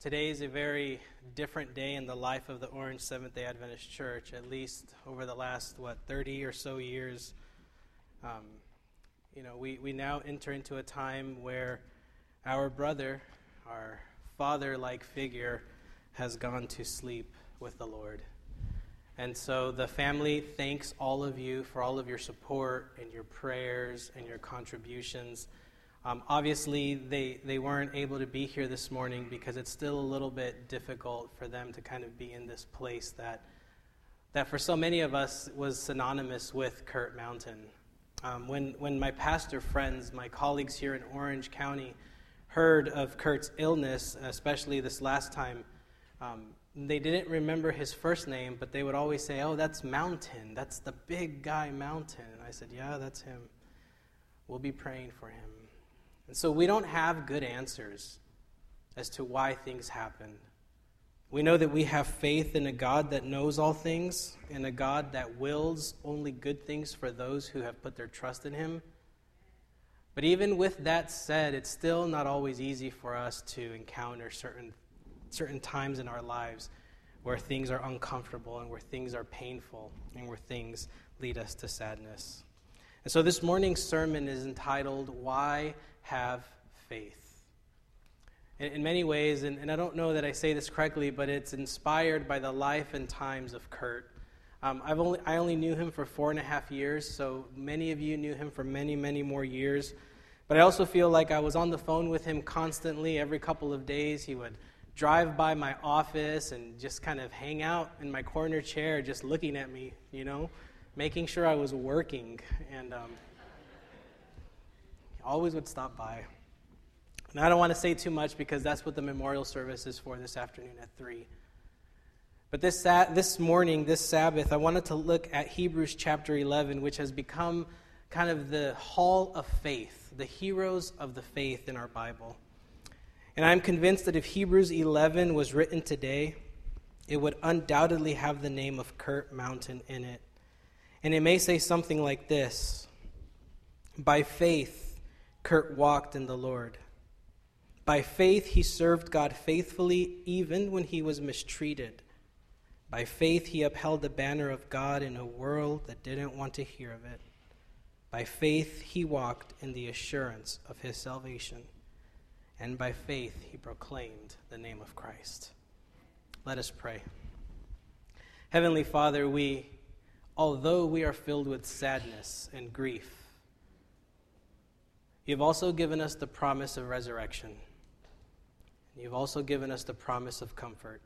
Today is a very different day in the life of the Orange Seventh day Adventist Church, at least over the last, what, 30 or so years. Um, you know, we, we now enter into a time where our brother, our father like figure, has gone to sleep with the Lord. And so the family thanks all of you for all of your support and your prayers and your contributions. Um, obviously, they, they weren't able to be here this morning because it's still a little bit difficult for them to kind of be in this place that, that for so many of us was synonymous with Kurt Mountain. Um, when, when my pastor friends, my colleagues here in Orange County, heard of Kurt's illness, especially this last time, um, they didn't remember his first name, but they would always say, Oh, that's Mountain. That's the big guy, Mountain. And I said, Yeah, that's him. We'll be praying for him. And so we don't have good answers as to why things happen. We know that we have faith in a God that knows all things, in a God that wills only good things for those who have put their trust in Him. But even with that said, it's still not always easy for us to encounter certain, certain times in our lives where things are uncomfortable and where things are painful and where things lead us to sadness. And so this morning's sermon is entitled, Why have faith. In, in many ways, and, and, I don't know that I say this correctly, but it's inspired by the life and times of Kurt. Um, I've only, I only knew him for four and a half years, so many of you knew him for many, many more years. But I also feel like I was on the phone with him constantly every couple of days. He would drive by my office and just kind of hang out in my corner chair, just looking at me, you know, making sure I was working. And um, always would stop by. And I don't want to say too much because that's what the memorial service is for this afternoon at 3. But this, this morning, this Sabbath, I wanted to look at Hebrews chapter 11, which has become kind of the hall of faith, the heroes of the faith in our Bible. And I'm convinced that if Hebrews 11 was written today, it would undoubtedly have the name of Kurt Mountain in it. And it may say something like this By faith, Kurt walked in the Lord. By faith, he served God faithfully even when he was mistreated. By faith, he upheld the banner of God in a world that didn't want to hear of it. By faith, he walked in the assurance of his salvation. And by faith, he proclaimed the name of Christ. Let us pray. Heavenly Father, we, although we are filled with sadness and grief, You've also given us the promise of resurrection. You've also given us the promise of comfort.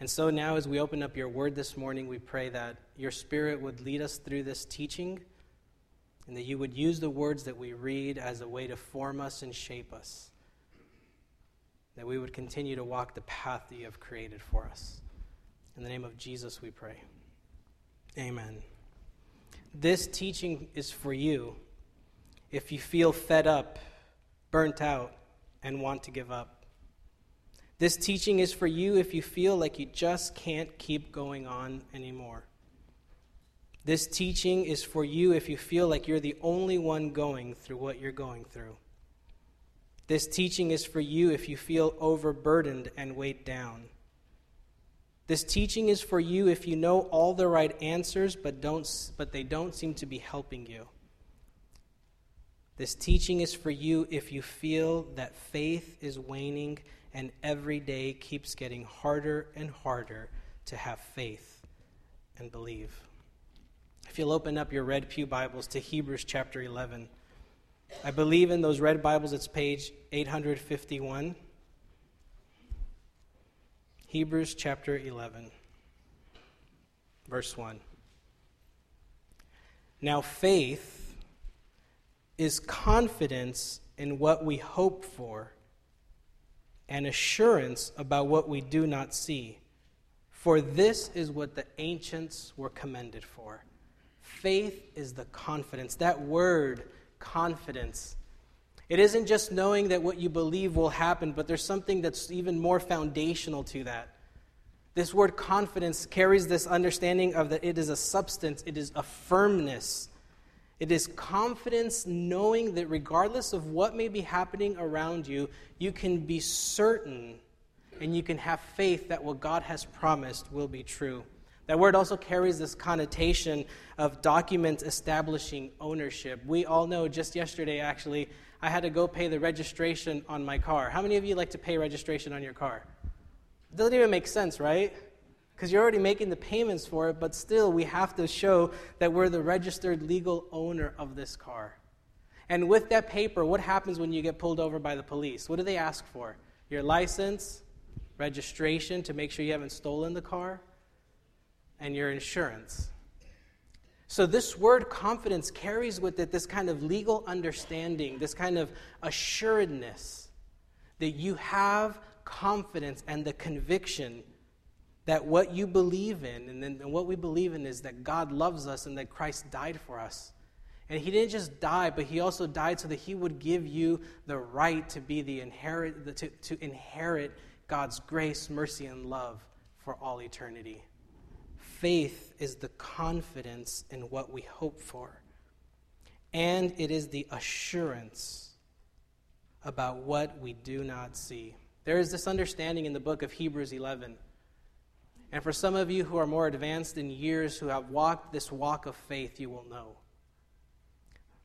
And so now, as we open up your word this morning, we pray that your spirit would lead us through this teaching and that you would use the words that we read as a way to form us and shape us. That we would continue to walk the path that you have created for us. In the name of Jesus, we pray. Amen. This teaching is for you if you feel fed up, burnt out, and want to give up. This teaching is for you if you feel like you just can't keep going on anymore. This teaching is for you if you feel like you're the only one going through what you're going through. This teaching is for you if you feel overburdened and weighed down. This teaching is for you if you know all the right answers but don't but they don't seem to be helping you. This teaching is for you if you feel that faith is waning and every day keeps getting harder and harder to have faith and believe. If you'll open up your Red Pew Bibles to Hebrews chapter 11, I believe in those red Bibles, it's page 851. Hebrews chapter 11, verse 1. Now, faith is confidence in what we hope for and assurance about what we do not see. For this is what the ancients were commended for. Faith is the confidence. That word, confidence, it isn't just knowing that what you believe will happen, but there's something that's even more foundational to that. This word confidence carries this understanding of that it is a substance, it is a firmness, it is confidence knowing that regardless of what may be happening around you, you can be certain and you can have faith that what God has promised will be true. That word also carries this connotation of documents establishing ownership. We all know just yesterday, actually, I had to go pay the registration on my car. How many of you like to pay registration on your car? Doesn't even make sense, right? Because you're already making the payments for it, but still, we have to show that we're the registered legal owner of this car. And with that paper, what happens when you get pulled over by the police? What do they ask for? Your license, registration to make sure you haven't stolen the car, and your insurance. So, this word confidence carries with it this kind of legal understanding, this kind of assuredness that you have confidence and the conviction that what you believe in, and, then, and what we believe in is that God loves us and that Christ died for us. And he didn't just die, but he also died so that he would give you the right to be the inherit to, to inherit God's grace, mercy, and love for all eternity. Faith is the confidence in what we hope for, and it is the assurance about what we do not see. There is this understanding in the book of Hebrews 11. And for some of you who are more advanced in years, who have walked this walk of faith, you will know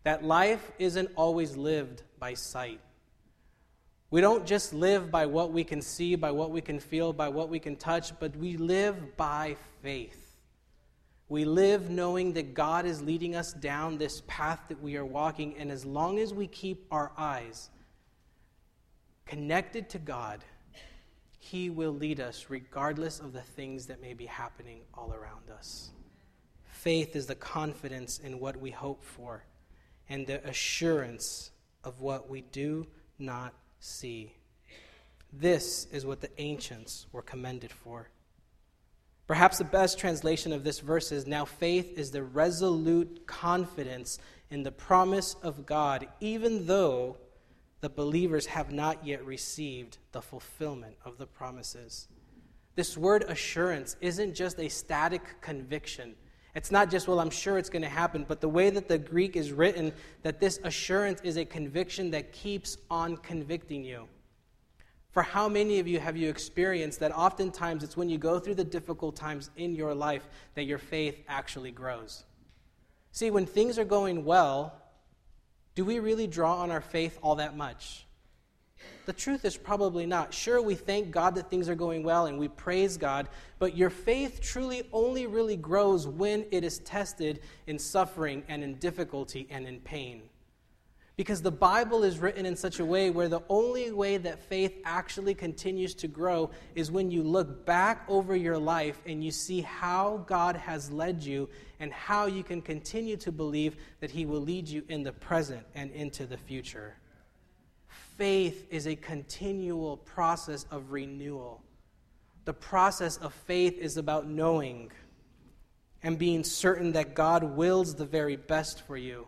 that life isn't always lived by sight. We don't just live by what we can see, by what we can feel, by what we can touch, but we live by faith. We live knowing that God is leading us down this path that we are walking, and as long as we keep our eyes connected to God, He will lead us regardless of the things that may be happening all around us. Faith is the confidence in what we hope for and the assurance of what we do not see. This is what the ancients were commended for. Perhaps the best translation of this verse is Now faith is the resolute confidence in the promise of God, even though the believers have not yet received the fulfillment of the promises. This word assurance isn't just a static conviction. It's not just, well, I'm sure it's going to happen, but the way that the Greek is written, that this assurance is a conviction that keeps on convicting you. For how many of you have you experienced that oftentimes it's when you go through the difficult times in your life that your faith actually grows? See, when things are going well, do we really draw on our faith all that much? The truth is probably not. Sure, we thank God that things are going well and we praise God, but your faith truly only really grows when it is tested in suffering and in difficulty and in pain. Because the Bible is written in such a way where the only way that faith actually continues to grow is when you look back over your life and you see how God has led you and how you can continue to believe that He will lead you in the present and into the future faith is a continual process of renewal. The process of faith is about knowing and being certain that God wills the very best for you.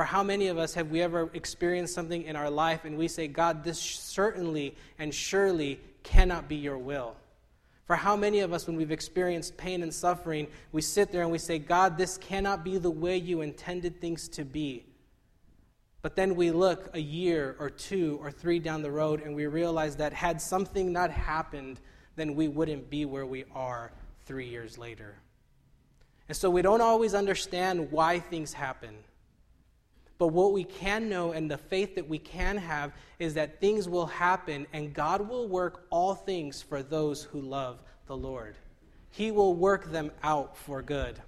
For how many of us have we ever experienced something in our life and we say, God, this certainly and surely cannot be your will? For how many of us, when we've experienced pain and suffering, we sit there and we say, God, this cannot be the way you intended things to be? But then we look a year or two or three down the road and we realize that had something not happened, then we wouldn't be where we are three years later. And so we don't always understand why things happen. But what we can know and the faith that we can have is that things will happen and God will work all things for those who love the Lord. He will work them out for good.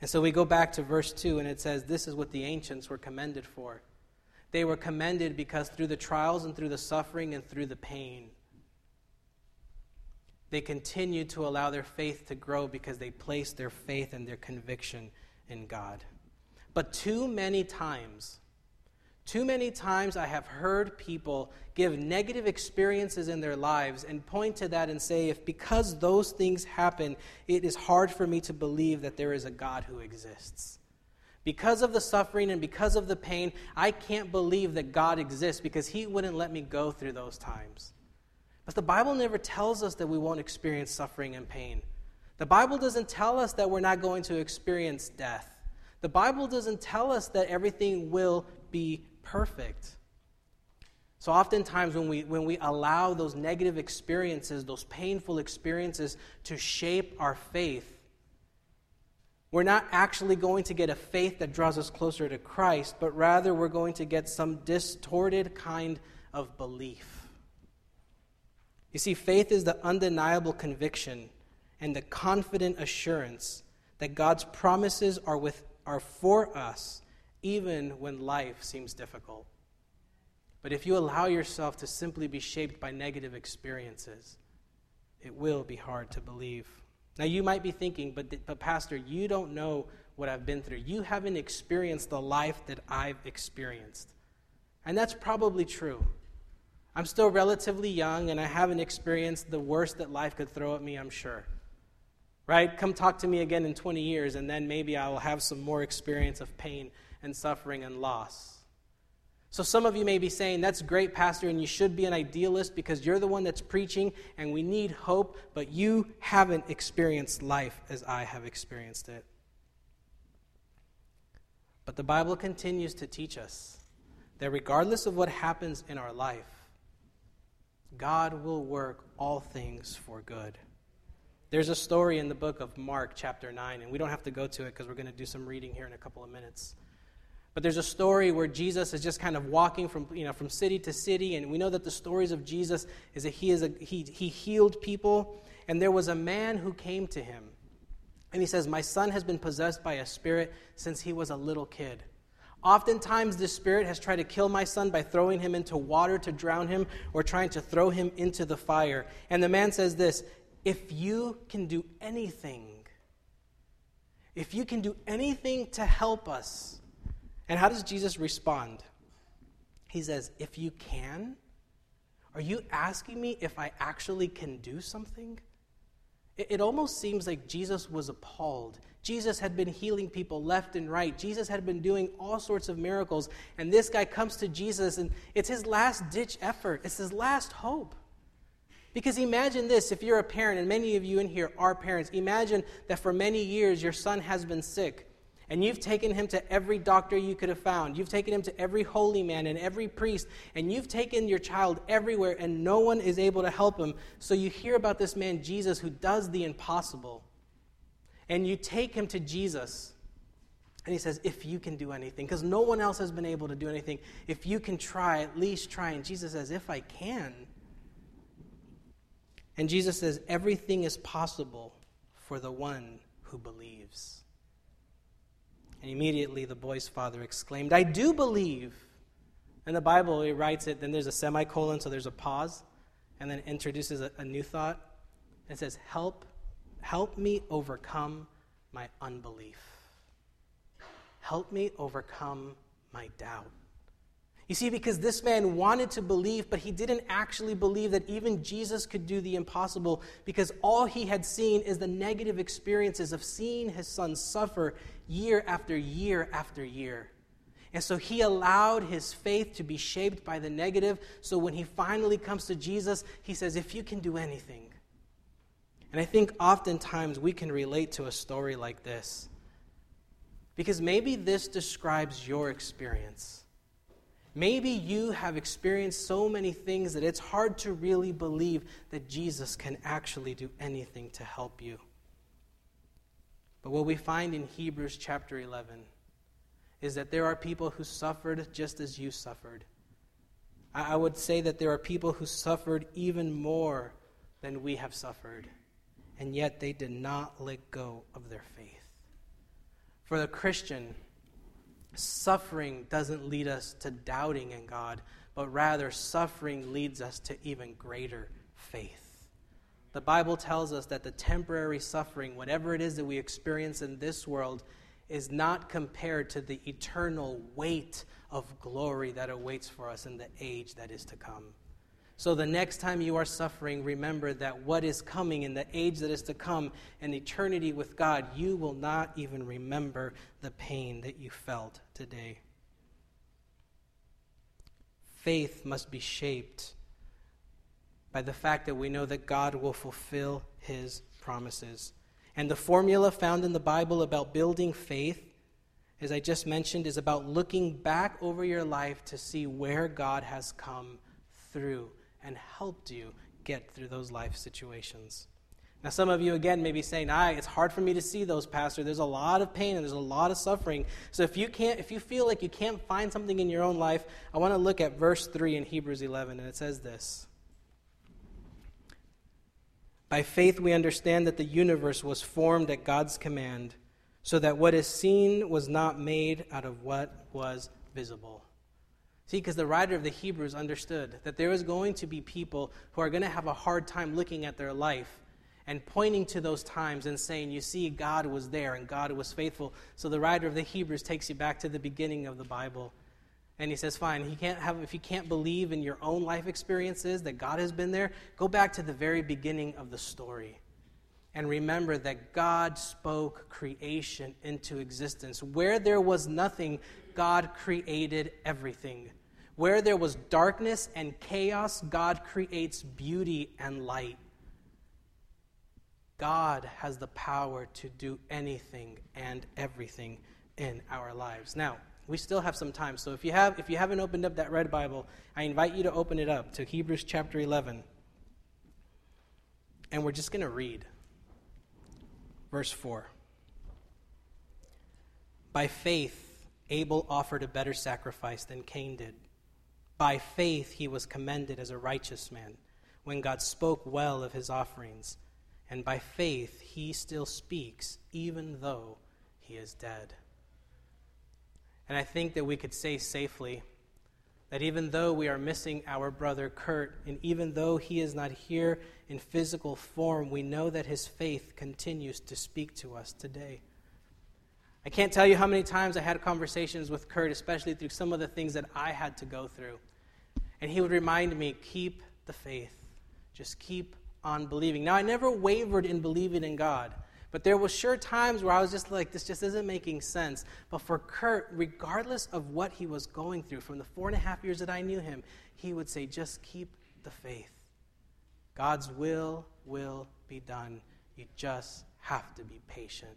And so we go back to verse 2, and it says, This is what the ancients were commended for. They were commended because through the trials and through the suffering and through the pain, they continued to allow their faith to grow because they placed their faith and their conviction in God. But too many times, too many times I have heard people give negative experiences in their lives and point to that and say, if because those things happen, it is hard for me to believe that there is a God who exists. Because of the suffering and because of the pain, I can't believe that God exists because He wouldn't let me go through those times. But the Bible never tells us that we won't experience suffering and pain. The Bible doesn't tell us that we're not going to experience death. The Bible doesn't tell us that everything will be perfect. So, oftentimes, when we, when we allow those negative experiences, those painful experiences to shape our faith, we're not actually going to get a faith that draws us closer to Christ, but rather we're going to get some distorted kind of belief. You see, faith is the undeniable conviction and the confident assurance that God's promises are, with, are for us even when life seems difficult. But if you allow yourself to simply be shaped by negative experiences, it will be hard to believe. Now, you might be thinking, but, but Pastor, you don't know what I've been through. You haven't experienced the life that I've experienced. And that's probably true. I'm still relatively young, and I haven't experienced the worst that life could throw at me, I'm sure. Right? Come talk to me again in 20 years, and then maybe I will have some more experience of pain and suffering and loss. So, some of you may be saying, That's great, Pastor, and you should be an idealist because you're the one that's preaching and we need hope, but you haven't experienced life as I have experienced it. But the Bible continues to teach us that regardless of what happens in our life, God will work all things for good. There's a story in the book of Mark, chapter 9, and we don't have to go to it because we're going to do some reading here in a couple of minutes. But there's a story where Jesus is just kind of walking from, you know, from city to city, and we know that the stories of Jesus is that he, is a, he, he healed people, and there was a man who came to him. And he says, My son has been possessed by a spirit since he was a little kid. Oftentimes, this spirit has tried to kill my son by throwing him into water to drown him or trying to throw him into the fire. And the man says this If you can do anything, if you can do anything to help us, and how does Jesus respond? He says, If you can, are you asking me if I actually can do something? It, it, almost seems like Jesus was appalled. Jesus had been healing people left and right. Jesus had been doing all sorts of miracles. And this guy comes to Jesus, and it's his last ditch effort, it's his last hope. Because imagine this if you're a parent, and many of you in here are parents, imagine that for many years your son has been sick. And you've taken him to every doctor you could have found. You've taken him to every holy man and every priest. And you've taken your child everywhere, and no one is able to help him. So you hear about this man, Jesus, who does the impossible. And you take him to Jesus. And he says, If you can do anything, because no one else has been able to do anything, if you can try, at least try. And Jesus says, If I can. And Jesus says, Everything is possible for the one who believes. And immediately the boy's father exclaimed, I do believe. In the Bible, it writes it, then there's a semicolon, so there's a pause, and then introduces a, a new thought. It says, Help, help me overcome my unbelief. Help me overcome my doubt. You see, because this man wanted to believe, but he didn't actually believe that even Jesus could do the impossible because all he had seen is the negative experiences of seeing his son suffer year after year after year. And so he allowed his faith to be shaped by the negative. So when he finally comes to Jesus, he says, If you can do anything. And I think oftentimes we can relate to a story like this because maybe this describes your experience. Maybe you have experienced so many things that it's hard to really believe that Jesus can actually do anything to help you. But what we find in Hebrews chapter 11 is that there are people who suffered just as you suffered. I would say that there are people who suffered even more than we have suffered, and yet they did not let go of their faith. For the Christian, suffering doesn't lead us to doubting in God, but rather suffering leads us to even greater faith. The Bible tells us that the temporary suffering, whatever it is that we experience in this world, is not compared to the eternal weight of glory that awaits for us in the age that is to come. So the next time you are suffering, remember that what is coming in the age that is to come in eternity with God, you will not even remember the pain that you felt today. Faith must be shaped by the fact that we know that God will fulfill his promises. And the formula found in the Bible about building faith, as I just mentioned, is about looking back over your life to see where God has come through and helped you get through those life situations. Now, some of you, again, may be saying, "I, it's hard for me to see those, Pastor. There's a lot of pain and there's a lot of suffering. So if you can't, if you feel like you can't find something in your own life, I want to look at verse 3 in Hebrews 11, and it says this. By faith, we understand that the universe was formed at God's command, so that what is seen was not made out of what was visible. See, because the writer of the Hebrews understood that there is going to be people who are going to have a hard time looking at their life and pointing to those times and saying, You see, God was there and God was faithful. So the writer of the Hebrews takes you back to the beginning of the Bible. And he says, Fine, he can't have, if you can't believe in your own life experiences that God has been there, go back to the very beginning of the story. And remember that God spoke creation into existence. Where there was nothing, God created everything. Where there was darkness and chaos, God creates beauty and light. God has the power to do anything and everything in our lives. Now, we still have some time. So if you have if you haven't opened up that red Bible, I invite you to open it up to Hebrews chapter 11. And we're just going to read verse 4. By faith Abel offered a better sacrifice than Cain did. By faith he was commended as a righteous man when God spoke well of his offerings and by faith he still speaks, even though he is dead. And I think that we could say safely that even though we are missing our brother Kurt, and even though he is not here in physical form, we know that his faith continues to speak to us today. I can't tell you how many times I had conversations with Kurt, especially through some of the things that I had to go through. And he would remind me keep the faith, just keep on believing. Now, I never wavered in believing in God, but there was sure times where I was just like, this just isn't making sense. But for Kurt, regardless of what he was going through, from the four and a half years that I knew him, he would say, just keep the faith. God's will will be done. You just have to be patient.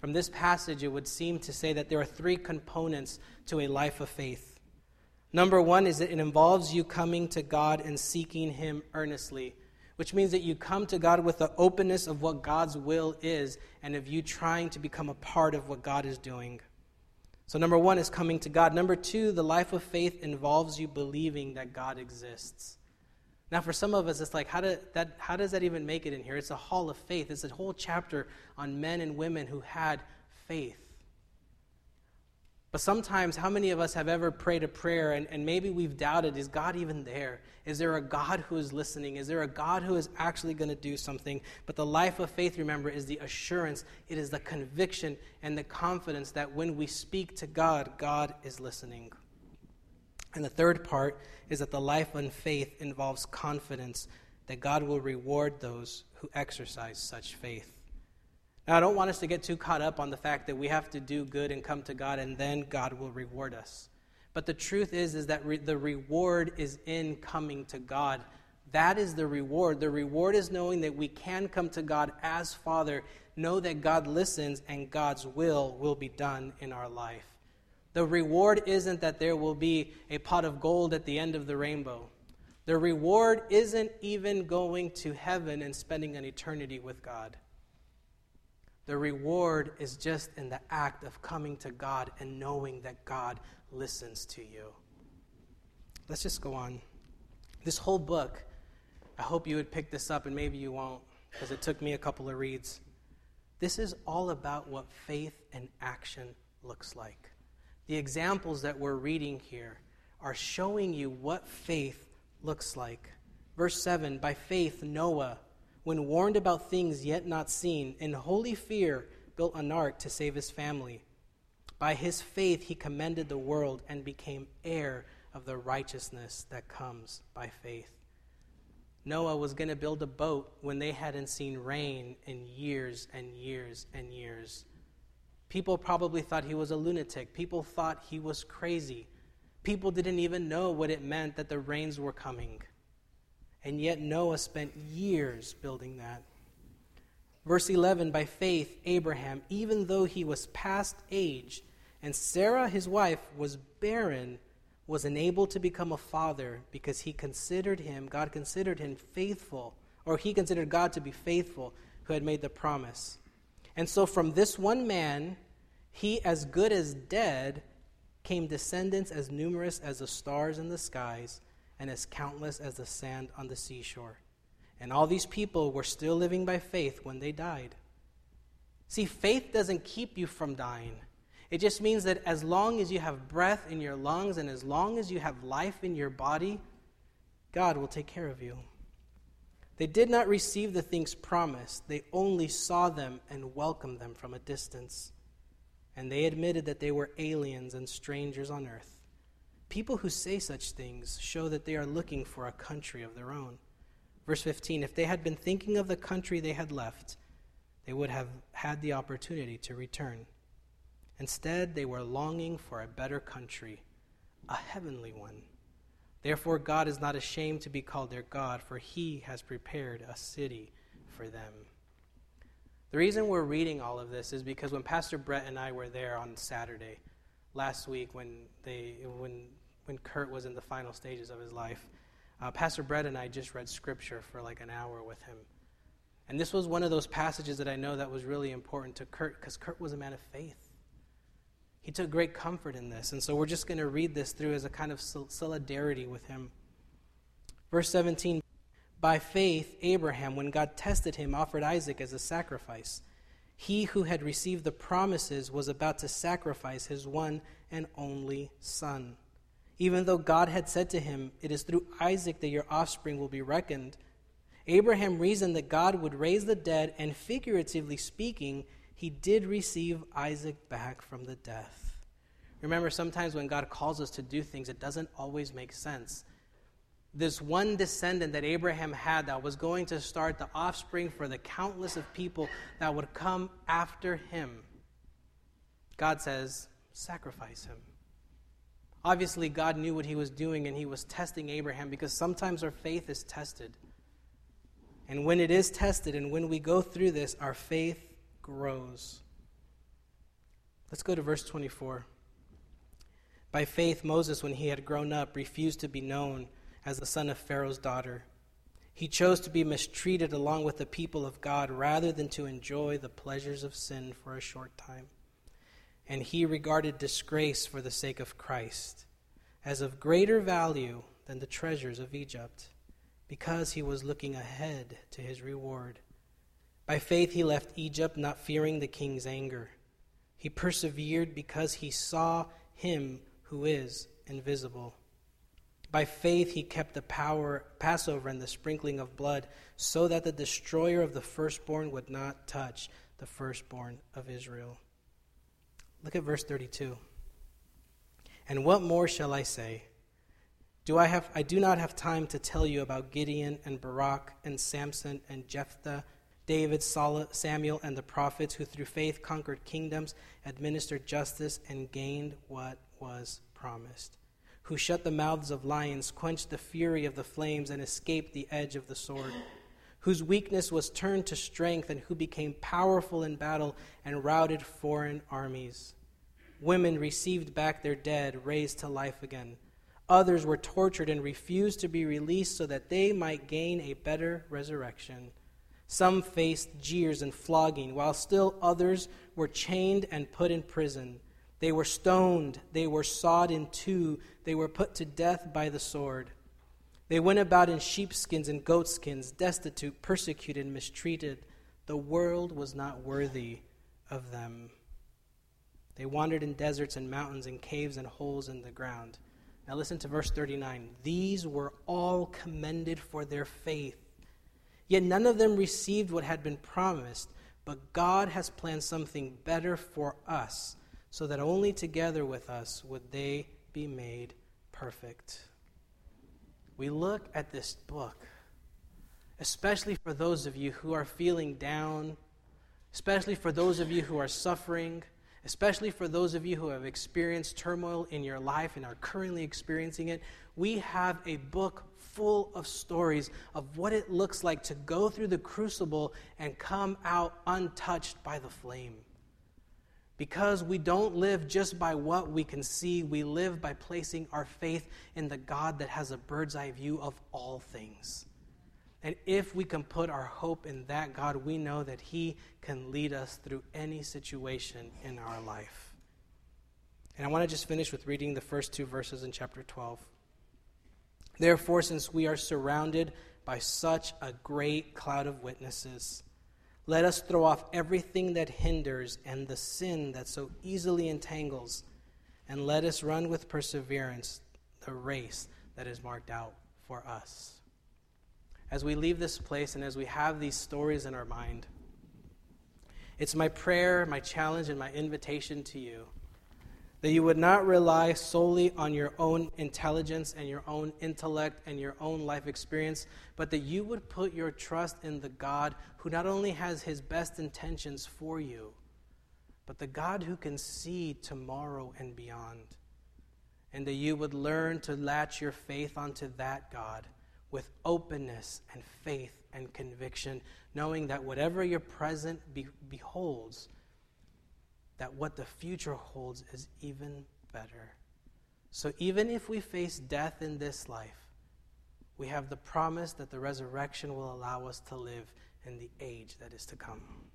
From this passage, it would seem to say that there are three components to a life of faith. Number one is that it involves you coming to God and seeking Him earnestly, which means that you come to God with the openness of what God's will is and of you trying to become a part of what God is doing. So, number one is coming to God. Number two, the life of faith involves you believing that God exists. Now, for some of us, it's like, how, do, that, how does that even make it in here? It's a hall of faith. It's a whole chapter on men and women who had faith. But sometimes, how many of us have ever prayed a prayer and, and maybe we've doubted is God even there? Is there a God who is listening? Is there a God who is actually going to do something? But the life of faith, remember, is the assurance, it is the conviction and the confidence that when we speak to God, God is listening. And the third part is that the life of faith involves confidence that God will reward those who exercise such faith. Now, I don't want us to get too caught up on the fact that we have to do good and come to God and then God will reward us. But the truth is is that re- the reward is in coming to God. That is the reward. The reward is knowing that we can come to God as Father, know that God listens and God's will will be done in our life. The reward isn't that there will be a pot of gold at the end of the rainbow. The reward isn't even going to heaven and spending an eternity with God. The reward is just in the act of coming to God and knowing that God listens to you. Let's just go on. This whole book, I hope you would pick this up, and maybe you won't, because it took me a couple of reads. This is all about what faith and action looks like. The examples that we're reading here are showing you what faith looks like. Verse 7 By faith, Noah when warned about things yet not seen, in holy fear built an ark to save his family. By his faith he commended the world and became heir of the righteousness that comes by faith. Noah was going to build a boat when they hadn't seen rain in years and years and years. People probably thought he was a lunatic. People thought he was crazy. People didn't even know what it meant that the rains were coming. And yet Noah spent years building that. Verse 11 By faith, Abraham, even though he was past age, and Sarah, his wife, was barren, was enabled to become a father because he considered him, God considered him faithful, or he considered God to be faithful who had made the promise. And so from this one man, he as good as dead, came descendants as numerous as the stars in the skies and as countless as the sand on the seashore. And all these people were still living by faith when they died. See, faith doesn't keep you from dying. It just means that as long as you have breath in your lungs and as long as you have life in your body, God will take care of you. They did not receive the things promised, they only saw them and welcomed them from a distance. And they admitted that they were aliens and strangers on earth. People who say such things show that they are looking for a country of their own. Verse 15 If they had been thinking of the country they had left, they would have had the opportunity to return. Instead, they were longing for a better country, a heavenly one. Therefore, God is not ashamed to be called their God, for he has prepared a city for them. The reason we're reading all of this is because when Pastor Brett and I were there on Saturday last week, when, they, when, when Kurt was in the final stages of his life, uh, Pastor Brett and I just read scripture for like an hour with him. And this was one of those passages that I know that was really important to Kurt because Kurt was a man of faith. He took great comfort in this. And so we're just going to read this through as a kind of solidarity with him. Verse 17 By faith, Abraham, when God tested him, offered Isaac as a sacrifice. He who had received the promises was about to sacrifice his one and only son. Even though God had said to him, It is through Isaac that your offspring will be reckoned, Abraham reasoned that God would raise the dead, and figuratively speaking, he did receive Isaac back from the death. Remember, sometimes when God calls us to do things, it doesn't always make sense. This one descendant that Abraham had that was going to start the offspring for the countless of people that would come after him, God says, sacrifice him. Obviously, God knew what he was doing and he was testing Abraham because sometimes our faith is tested. And when it is tested and when we go through this, our faith grows. Let's go to verse 24. By faith, Moses, when he had grown up, refused to be known as the son of Pharaoh's daughter. He chose to be mistreated along with the people of God rather than to enjoy the pleasures of sin for a short time. And he regarded disgrace for the sake of Christ as of greater value than the treasures of Egypt, because he was looking ahead to his reward. By faith, he left Egypt, not fearing the king's anger. He persevered because he saw him who is invisible. By faith, he kept the power, Passover and the sprinkling of blood, so that the destroyer of the firstborn would not touch the firstborn of Israel. Look at verse 32. And what more shall I say? Do I, have, I do not have time to tell you about Gideon and Barak and Samson and Jephthah David, Samuel, and the prophets, who through faith conquered kingdoms, administered justice, and gained what was promised, who shut the mouths of lions, quenched the fury of the flames, and escaped the edge of the sword, whose weakness was turned to strength, and who became powerful in battle and routed foreign armies. Women received back their dead, raised to life again. Others were tortured and refused to be released so that they might gain a better resurrection. Some faced jeers and flogging, while still others were chained and put in prison. They were stoned, they were sawed in two, they were put to death by the sword. They went about in sheepskins and goatskins, destitute, persecuted, mistreated. The world was not worthy of them. They wandered in deserts and mountains and caves and holes in the ground. Now listen to verse 39. These were all commended for their faith. Yet none of them received what had been promised, but God has planned something better for us, so that only together with us would they be made perfect. We look at this book, especially for those of you who are feeling down, especially for those of you who are suffering, especially for those of you who have experienced turmoil in your life and are currently experiencing it. We have a book full of stories of what it looks like to go through the crucible and come out untouched by the flame. Because we don't live just by what we can see, we live by placing our faith in the God that has a bird's eye view of all things. And if we can put our hope in that God, we know that He can lead us through any situation in our life. And I want to just finish with reading the first two verses in chapter 12. Therefore, since we are surrounded by such a great cloud of witnesses, let us throw off everything that hinders and the sin that so easily entangles, and let us run with perseverance the race that is marked out for us. As we leave this place and as we have these stories in our mind, it's my prayer, my challenge, and my invitation to you that you would not rely solely on your own intelligence and your own intellect and your own life experience, but that you would put your trust in the God who not only has his best intentions for you, but the God who can see tomorrow and beyond. And that you would learn to latch your faith onto that God with openness and faith and conviction, knowing that whatever your present be- beholds, that what the future holds is even better. So even if we face death in this life, we have the promise that the resurrection will allow us to live in the age that is to come.